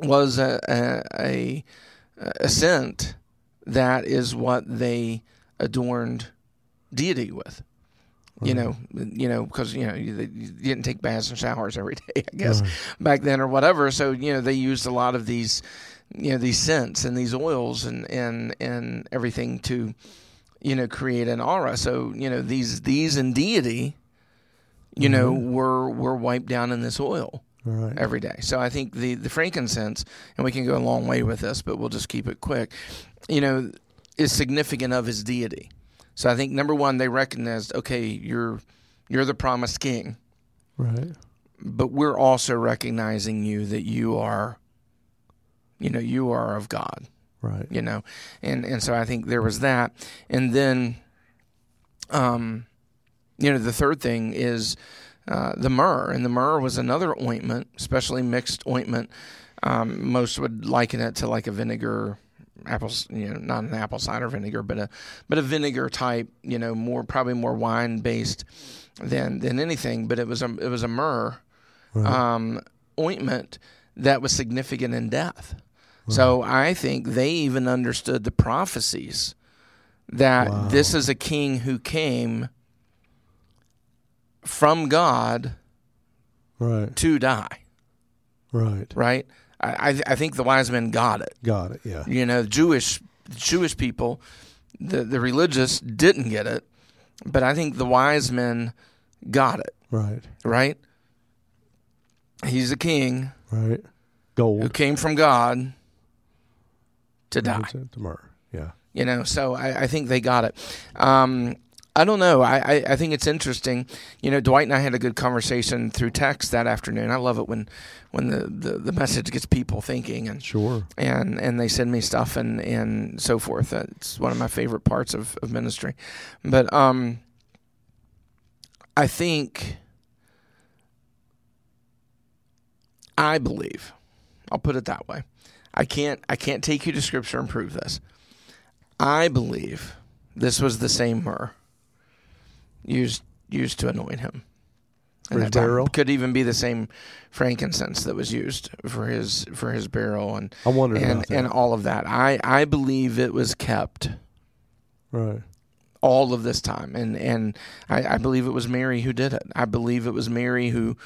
was a, a, a, a scent that is what they adorned deity with. You know, you know, because you know you, you didn't take baths and showers every day, I guess, Right. back then or whatever. So you know they used a lot of these, you know, these scents and these oils and and and everything to, you know, create an aura. So you know these these in deity, you know, mm-hmm. were were wiped down in this oil right. every day. So I think the the frankincense, and we can go a long way with this, but we'll just keep it quick. You know, is significant of his deity. So I think number one, they recognized, okay, you're you're the promised king, Right. but we're also recognizing you that you are, you know, you are of God. Right. You know, and and so I think there was that, and then, um, you know, the third thing is uh, the myrrh, and the myrrh was another ointment, especially mixed ointment. Um, most would liken it to like a vinegar, apples, you know, not an apple cider vinegar, but a but a vinegar type, you know, more probably more wine based than than anything. But it was a it was a myrrh um, ointment that was significant in death. So I think they even understood the prophecies that Wow. this is a king who came from God Right. to die, Right. right? I, I, I think the wise men got it. Got it. Yeah. You know, Jewish Jewish people, the the religious didn't get it, but I think the wise men got it, Right. right? He's a king Right. Gold. Who came from God to die. To Tomorrow. Yeah. You know, so I, I think they got it. Um, I don't know. I, I, I think it's interesting. You know, Dwight and I had a good conversation through text that afternoon. I love it when when the, the, the message gets people thinking and Sure. and and they send me stuff and and so forth. It's one of my favorite parts of, of ministry. But um, I think I believe. I'll put it that way. I can't I can't take you to scripture and prove this. I believe this was the same myrrh used used to anoint him. For his burial? Could even be the same frankincense that was used for his for his burial and I wonder and, and all of that. I, I believe it was kept right. all of this time. And and I, I believe it was Mary who did it. I believe it was Mary who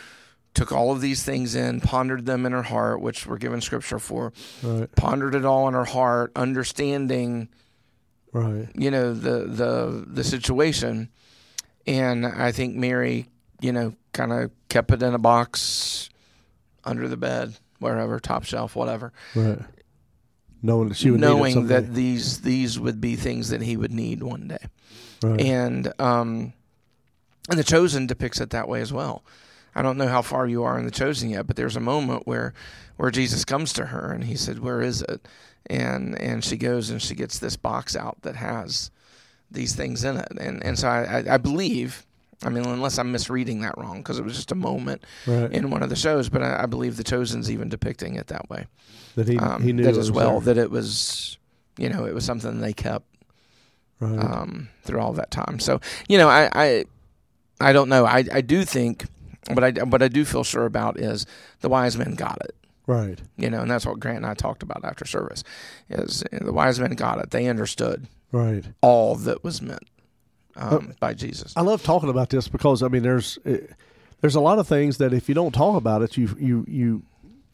took all of these things in, pondered them in her heart, which we're given scripture for, Right. pondered it all in her heart, understanding, Right. you know, the the the situation. And I think Mary, you know, kind of kept it in a box under the bed, wherever, top shelf, whatever. Right. Knowing that she would need it knowing that these these would be things that he would need one day. Right. And um, and the chosen depicts it that way as well. I don't know how far you are in the chosen yet, but there's a moment where where Jesus comes to her and he said, "Where is it?" And and she goes and she gets this box out that has these things in it. And and so I I, I believe. I mean, unless I'm misreading that wrong, because it was just a moment right. in one of the shows, but I, I believe the Chosen's even depicting it that way that he um, he knew that as well there. that it was you know it was something they kept Right. um, through all that time so you know I, I I don't know I, I do think but I what I do feel sure about is the wise men got it right. you know and that's what Grant and I talked about after service is the wise men got it they understood Right. all that was meant um, Uh, by Jesus I love talking about this because I mean, there's eh, there's a lot of things that if you don't talk about it, you you you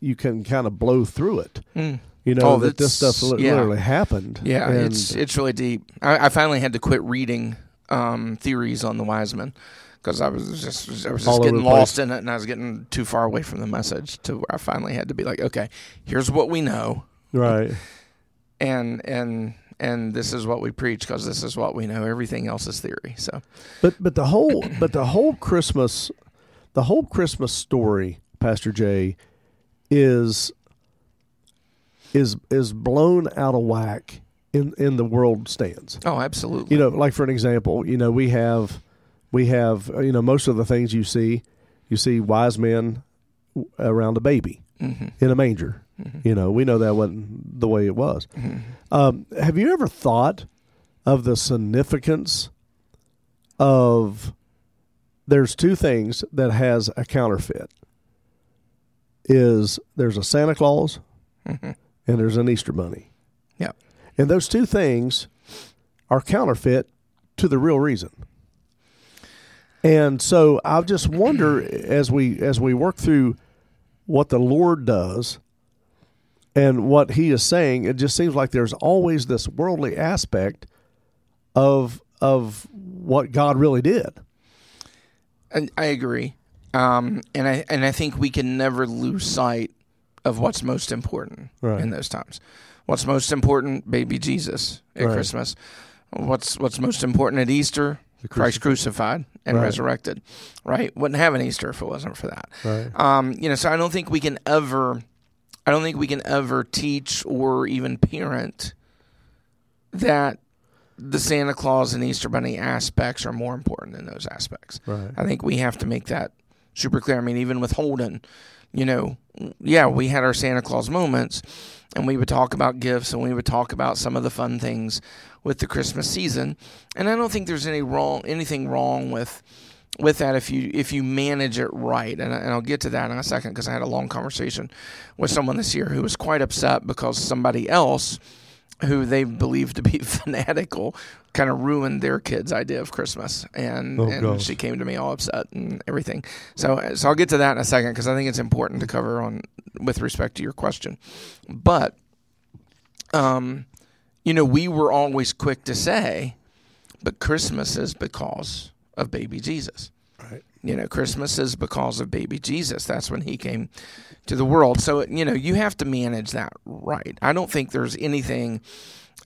you can kind of blow through it. Mm. You know Oh, that this stuff li- yeah. literally happened. Yeah, and it's it's really deep. I, I finally had to quit reading um, theories on the wise men because I was just I was just over getting lost in it, and I was getting too far away from the message to where I finally had to be like, okay, here's what we know, right. and and and this is what we preach because this is what we know. Everything else is theory. So But but the whole but the whole Christmas the whole Christmas story, Pastor Jay, is is is blown out of whack in in the world stands. oh, absolutely. You know, like for an example, you know, we have we have uh, you know most of the things you see, you see wise men around a baby hmm in a manger. hmm You know, we know that wasn't the way it was. hmm Um, have you ever thought of the significance of there's two things that has a counterfeit is there's a Santa Claus hmm and there's an Easter bunny. yeah And those two things are counterfeit to the real reason. And so I just wonder as we as we work through what the Lord does and what he is saying, it just seems like there's always this worldly aspect of of what God really did. And I agree, um, and I and I think we can never lose sight of what's most important Right. in those times. What's most important? Baby Jesus at Right. Christmas. What's what's most important at Easter? The Christ crucified and Right. resurrected. Right? Wouldn't have an Easter if it wasn't for that. Right. Um, you know, so I don't think we can ever, I don't think we can ever teach or even parent that the Santa Claus and Easter Bunny aspects are more important than those aspects. Right. I think we have to make that super clear. I mean, even with Holden, you know, yeah, we had our Santa Claus moments and we would talk about gifts and we would talk about some of the fun things with the Christmas season. And I don't think there's any wrong anything wrong with with that if you if you manage it right. And, I, and I'll get to that in a second because I had a long conversation with someone this year who was quite upset because somebody else who they believed to be fanatical kind of ruined their kid's idea of Christmas, and, Oh, and she came to me all upset and everything. So, so I'll get to that in a second because I think it's important to cover on with respect to your question. But, um, you know, we were always quick to say, but Christmas is because of baby Jesus. Right. You know, Christmas is because of baby Jesus. That's when he came to the world. So, you know, you have to manage that right. I don't think there's anything,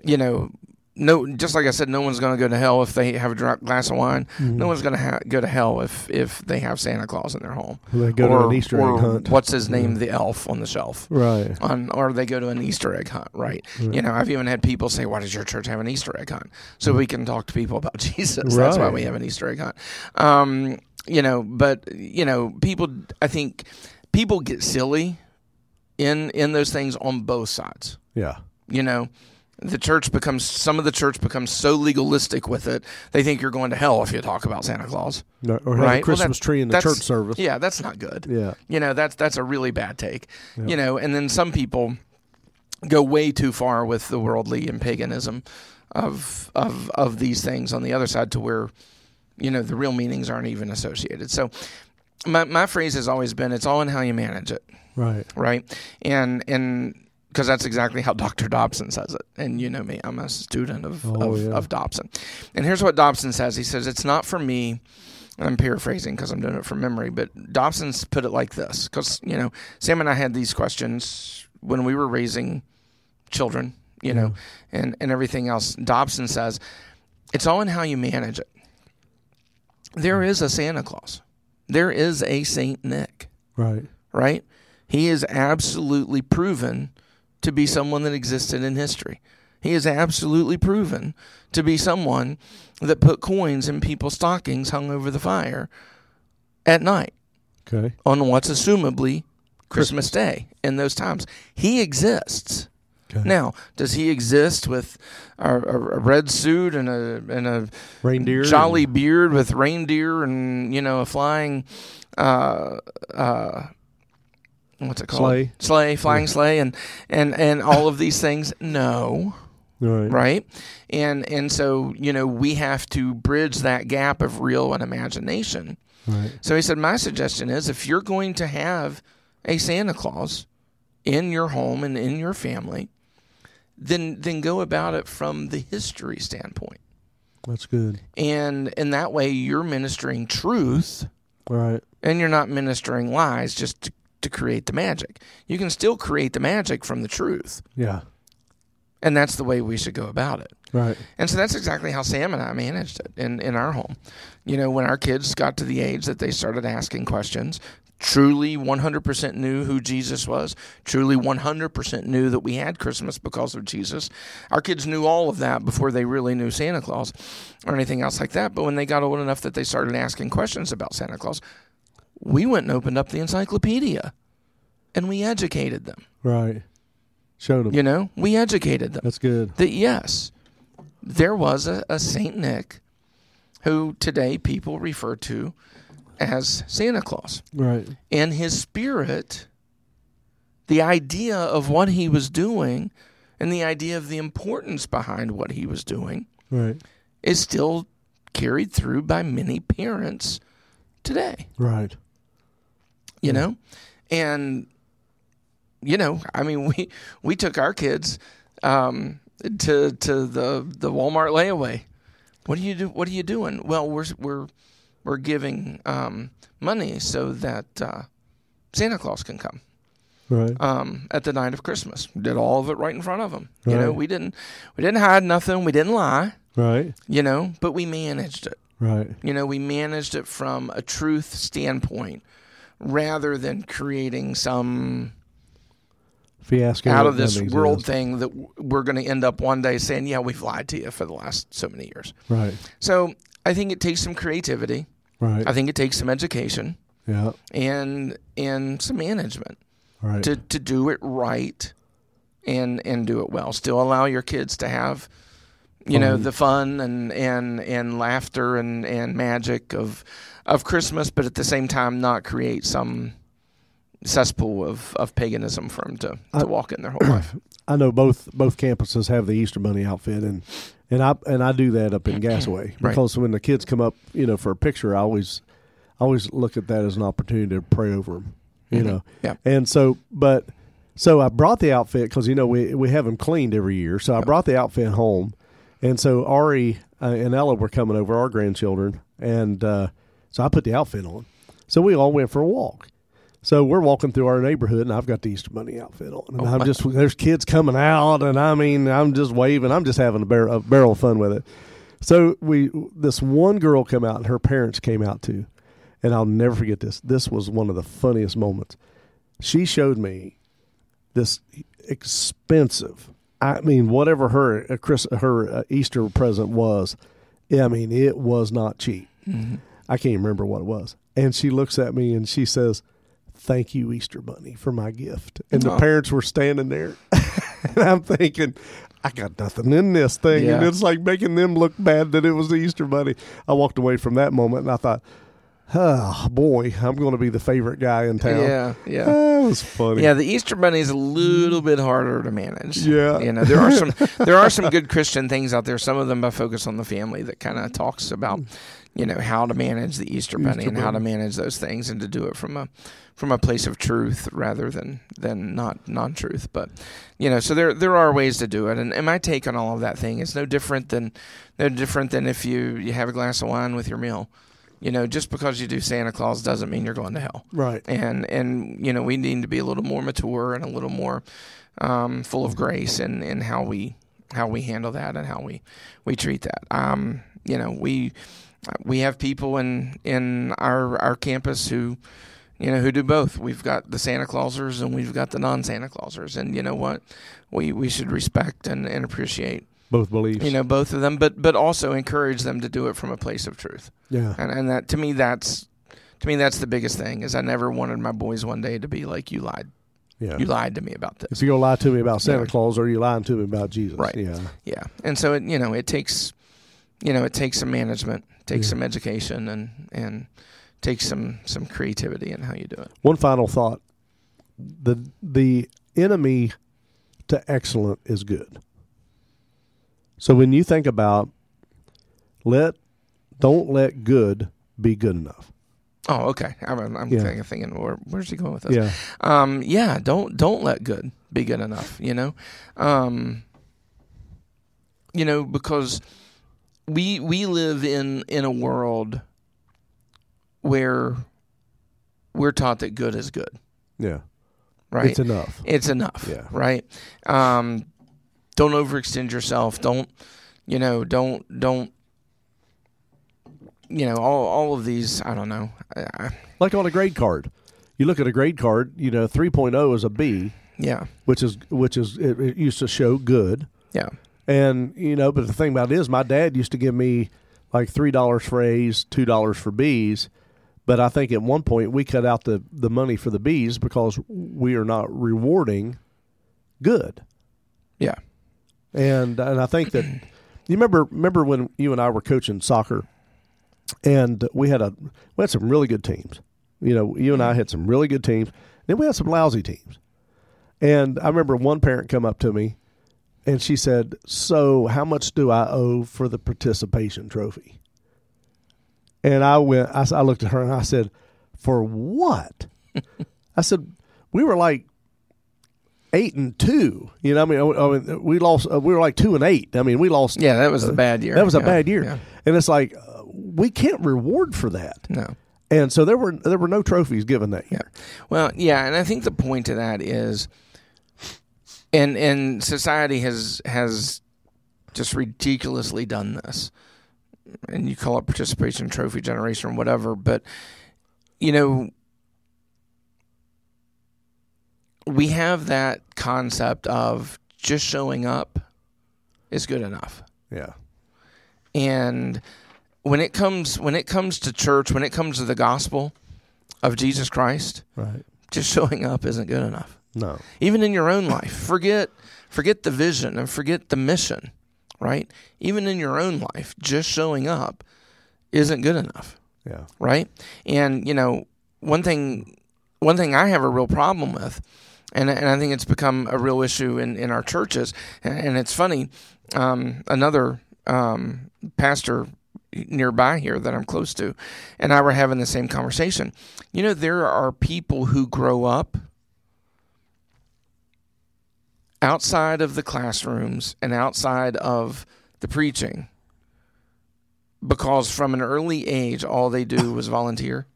you know, no, just like I said, no one's going to go to hell if they have a glass of wine. Mm-hmm. No one's going to ha- go to hell if if they have Santa Claus in their home. They go to an Easter egg hunt. What's his name? The elf on the shelf. Right. On, or they go to an Easter egg hunt, right? You know, I've even had people say, "Why does your church have an Easter egg hunt?" So we can talk to people about Jesus. That's why we have an Easter egg hunt. Um, you know, but you know, people. I think people get silly in in those things on both sides. Yeah. You know, the church becomes some of the church becomes so legalistic with it. They think you're going to hell if you talk about Santa Claus. No, or have Right. a Well, Christmas that- tree in the church service. Yeah, that's not good. Yeah. You know, that's that's a really bad take. Yeah. You know, and then some people go way too far with the worldly and paganism of of of these things on the other side to where you know the real meanings aren't even associated. So my my phrase has always been it's all in how you manage it, Right. right? And and because that's exactly how Dr. Dobson says it. And you know me, I'm a student of, Oh, of, yeah. of Dobson. And here's what Dobson says. He says, It's not for me, and I'm paraphrasing because I'm doing it from memory, but Dobson's put it like this. Because, you know, Sam and I had these questions when we were raising children, you know, and, and everything else. Dobson says, It's all in how you manage it. There is a Santa Claus, there is a Saint Nick Right. right? He is absolutely proven to be someone that existed in history. He is absolutely proven to be someone that put coins in people's stockings hung over the fire at night Okay. on what's assumably Christmas Day in those times. He exists. Okay. Now, does he exist with a, a, a red suit and a and a Reindeer. jolly beard with reindeer and you know a flying uh uh what's it called Sleigh. sleigh flying sleigh and and and all of these things no right. right and and so you know we have to bridge that gap of real and imagination Right. so he said my suggestion is if you're going to have a santa claus in your home and in your family then then go about it from the history standpoint That's good. and in that way you're ministering truth Right. and you're not ministering lies just to, to create the magic. You can still create the magic from the truth. Yeah. and that's the way we should go about it. Right. and so that's exactly how sam and i managed it in, in our home. You know when our kids got to the age that they started asking questions truly 100% knew who jesus was truly 100% knew that we had christmas because of jesus. Our kids knew all of that before they really knew santa claus or anything else like that. But when they got old enough that they started asking questions about santa claus we went and opened up the encyclopedia and we educated them Right. Showed them. you know we educated them That's good. that yes, there was a, a Saint Nick who today people refer to as Santa Claus. Right. And his spirit, the idea of what he was doing and the idea of the importance behind what he was doing Right. is still carried through by many parents today Right. You know and you know i mean we we took our kids um to to the the walmart layaway what do you do what are you doing well we're we're we're giving um, money so that uh, Santa Claus can come Right. um, at the night of Christmas. Did all of it right in front of them. You know, we didn't we didn't hide nothing. We didn't lie. Right. You know, but we managed it. Right. You know, we managed it from a truth standpoint rather than creating some Fiasco out of this world thing that we're going to end up one day saying, "Yeah, we've lied to you for the last so many years." Right. So I think it takes some creativity. Right. I think it takes some education yeah. and and some management Right. to to do it right and and do it well. Still allow your kids to have you know the fun and and and laughter and and magic of of Christmas, but at the same time not create some cesspool of, of paganism for them to, to I- walk in their whole life. I know both both campuses have the Easter Bunny outfit, and and I and I do that up in Gassaway Right. because when the kids come up, you know, for a picture, I always I always look at that as an opportunity to pray over them, you Mhm. know. Yeah. And so, but so I brought the outfit because you know we we have them cleaned every year, so I Yep. brought the outfit home, and so Ari uh, and Ella were coming over, our grandchildren, and uh, so I put the outfit on. So we all went for a walk. So we're walking through our neighborhood, and I've got the Easter Bunny outfit on, and Oh, I'm just there's kids coming out, and I mean I'm just waving, I'm just having a, bar- a barrel of fun with it. So we this one girl come out, and her parents came out too, and I'll never forget this. This was one of the funniest moments. She showed me this expensive. I mean, whatever her uh, Chris her uh, Easter present was, I mean, it was not cheap. Mhm. I can't remember what it was. And she looks at me and she says, "Thank you, Easter Bunny, for my gift." And the oh. parents were standing there, and I'm thinking, I got nothing in this thing, and it's like making them look bad that it was the Easter Bunny. I walked away from that moment, and I thought, "Oh boy, I'm going to be the favorite guy in town." Yeah, yeah. That was funny. Yeah, the Easter Bunny is a little bit harder to manage. Yeah. you know there are some there are some good Christian things out there. Some of them by Focus on the Family that kind of talks about you know how to manage the Easter Bunny Easter and how to manage those things and to do it from a from a place of truth rather than than not non truth. But you know, so there there are ways to do it. And, and my take on all of that thing is no different than no different than if you you have a glass of wine with your meal. You know, just because you do Santa Claus doesn't mean you're going to hell right. and and you know we need to be a little more mature and a little more um, full of grace in, in how we how we handle that and how we we treat that. Um, you know we we have people in in our our campus who you know who do both. We've got the Santa Clausers and we've got the non Santa Clausers, and you know what we we should respect and, and appreciate Both beliefs. you know both of them, but but also encourage them to do it from a place of truth. yeah. And and that to me that's to me that's the biggest thing is I never wanted my boys one day to be like you lied Yeah. you lied to me about this. If you're gonna lie to me about Santa Yeah. Claus, or you lying to me about Jesus, Right. Yeah, Yeah. And so it you know it takes you know it takes some management, takes Yeah. some education and and takes some some creativity in how you do it. One final thought: the the enemy to excellent is good. So when you think about let don't let good be good enough. Oh, okay. I'm, I'm Yeah. thinking, thinking where, where's he going with this? Yeah, Um, yeah. Don't don't let good be good enough. You know, um, you know because we we live in in a world where we're taught that good is good, yeah, right? it's enough. it's enough, Yeah. right? Um, don't overextend yourself. Don't you know? Don't don't you know all all of these? I don't know. I, Like on a grade card, you look at a grade card. You know, 3.0 is a B, yeah, which is which is it, it used to show good. yeah, And you know, but the thing about it is, my dad used to give me like three dollars for A's, two dollars for B's. But I think at one point we cut out the the money for the B's because we are not rewarding good. yeah. And and I think that you remember remember when you and I were coaching soccer, and we had a we had some really good teams. You know, you and I mm-hmm. had some really good teams. Then we had some lousy teams. And I remember one parent come up to me, and she said, "So, how much do I owe for the participation trophy?" And I went. I looked at her and I said, "For what?" I said, "We were like eight and two. You know, I mean, I mean we lost. Uh, we were like two and eight. I mean, we lost. Yeah, that was a bad year. That was a bad year. yeah. And it's like, uh, we can't reward for that. No. And so there were there were no trophies given that year. Well, yeah, and I think the point of that is, and and society has has just ridiculously done this, and you call it participation trophy generation or whatever, but you know, we have that concept of just showing up is good enough. Yeah. And when it comes when it comes to church, when it comes to the gospel of Jesus Christ, Right. just showing up isn't good enough. No. Even in your own life, forget forget the vision and forget the mission, right? Even in your own life, just showing up isn't good enough, Yeah. right? And you know, one thing one thing I have a real problem with and and I think it's become a real issue in, in our churches. And, and it's funny, um, another um, pastor nearby here that I'm close to, and I were having the same conversation. You know, there are people who grow up outside of the classrooms and outside of the preaching because from an early age all they do was volunteer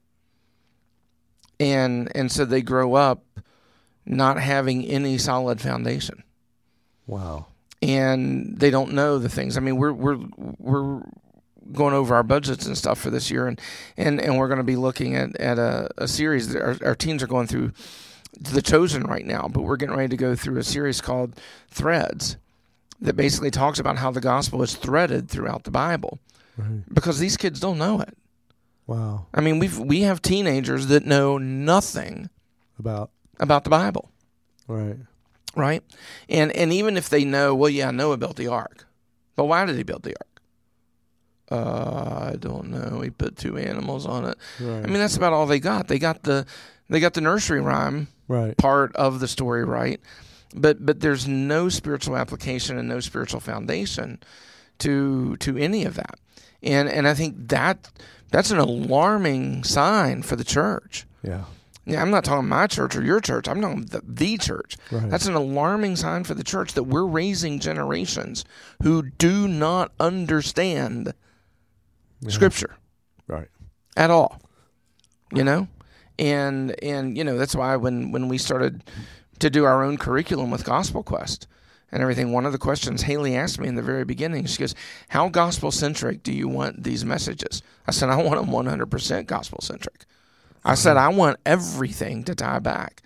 and and so they grow up not having any solid foundation Wow. and they don't know the things. I mean, we're we're we're going over our budgets and stuff for this year, and and, and we're going to be looking at at a, a series. That our, our teams are going through the chosen right now, but we're getting ready to go through a series called Threads that basically talks about how the gospel is threaded throughout the Bible Right. because these kids don't know it. Wow. I mean, we've we have teenagers that know nothing About about the Bible. right. right? And and even if they know, well, yeah, Noah built the ark, but why did he build the ark? Uh, I don't know. He put two animals on it. Right. I mean, that's about all they got. They got the they got the nursery rhyme right. part of the story right, but but there's no spiritual application and no spiritual foundation to to any of that. And and I think that that's an alarming sign for the church. Yeah. Yeah, I'm not talking my church or your church. I'm talking the, the church. Right. That's an alarming sign for the church that we're raising generations who do not understand Scripture Right. at all. You know, and and you know that's why when when we started to do our own curriculum with Gospel Quest and everything, one of the questions Haley asked me in the very beginning, she goes, "How gospel centric do you want these messages?" I said, "I want them 100 percent gospel centric." I uh-huh. said, "I want everything to tie back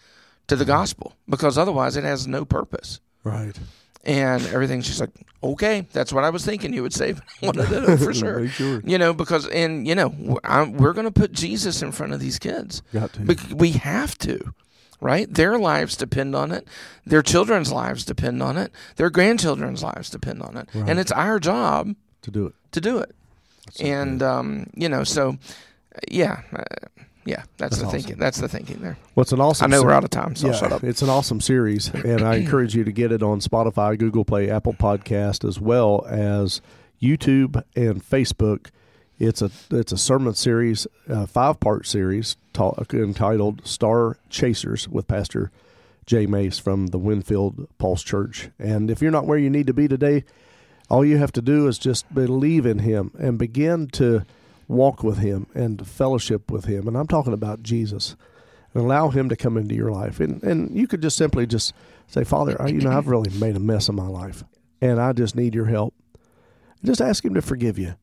to the gospel because otherwise it has no purpose." Right. And everything. She's like, okay, that's what I was thinking you would say. Wanted to know for sure. Sure. You know, because, and, you know, I'm, we're going to put Jesus in front of these kids. Got to. We have to, right? Their lives depend on it. Their children's lives depend on it. Their grandchildren's lives depend on it. Right. And it's our job to do it. to do it. and, um, you know, so, yeah. Uh, yeah, that's, That's the awesome. thinking. That's the thinking there. What's an awesome I know ser- we're out of time, so yeah, shut up. It's an awesome series, and I encourage you to get it on Spotify, Google Play, Apple Podcast, as well as YouTube and Facebook. It's a it's a sermon series, a five part series ta- entitled "Star Chasers" with Pastor Jay Mace from the Winfield Pulse Church. And if you're not where you need to be today, all you have to do is just believe in Him and begin to walk with Him and fellowship with Him. And I'm talking about Jesus and allow him to come into your life. And and you could just simply just say, Father, I, you know, I've really made a mess of my life, and I just need your help. Just ask him to forgive you,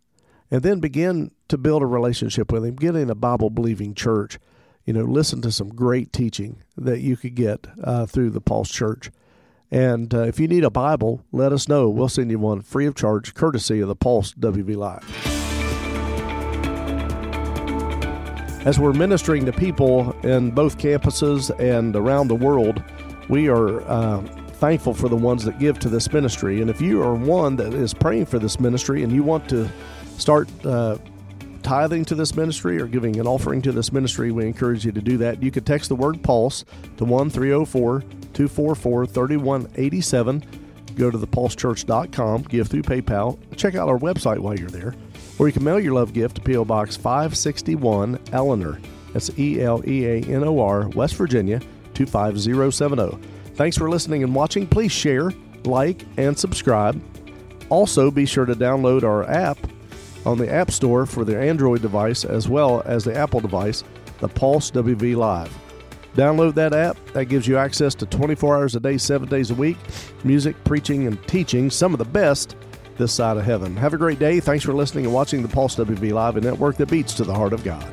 and then begin to build a relationship with him. Get in a Bible believing church. You know, listen to some great teaching that you could get uh, through the Pulse Church. And uh, if you need a Bible, let us know. We'll send you one free of charge, courtesy of the Pulse WV Live. As we're ministering to people in both campuses and around the world, we are uh, thankful for the ones that give to this ministry. And if you are one that is praying for this ministry and you want to start uh, tithing to this ministry or giving an offering to this ministry, we encourage you to do that. You could text the word pulse to 1 304 244 3187. Go to thepulsechurch.com, give through PayPal. Check out our website while you're there. Or you can mail your love gift to P.O. Box 561 Eleanor. That's E L E A N O R, West Virginia 25070. Thanks for listening and watching. Please share, like, and subscribe. Also, be sure to download our app on the App Store for the Android device as well as the Apple device, the Pulse WV Live. Download that app. That gives you access to 24 hours a day, seven days a week, music, preaching, and teaching, some of the best this side of heaven. Have a great day. Thanks for listening and watching the Pulse WV Live, a network that beats to the heart of God.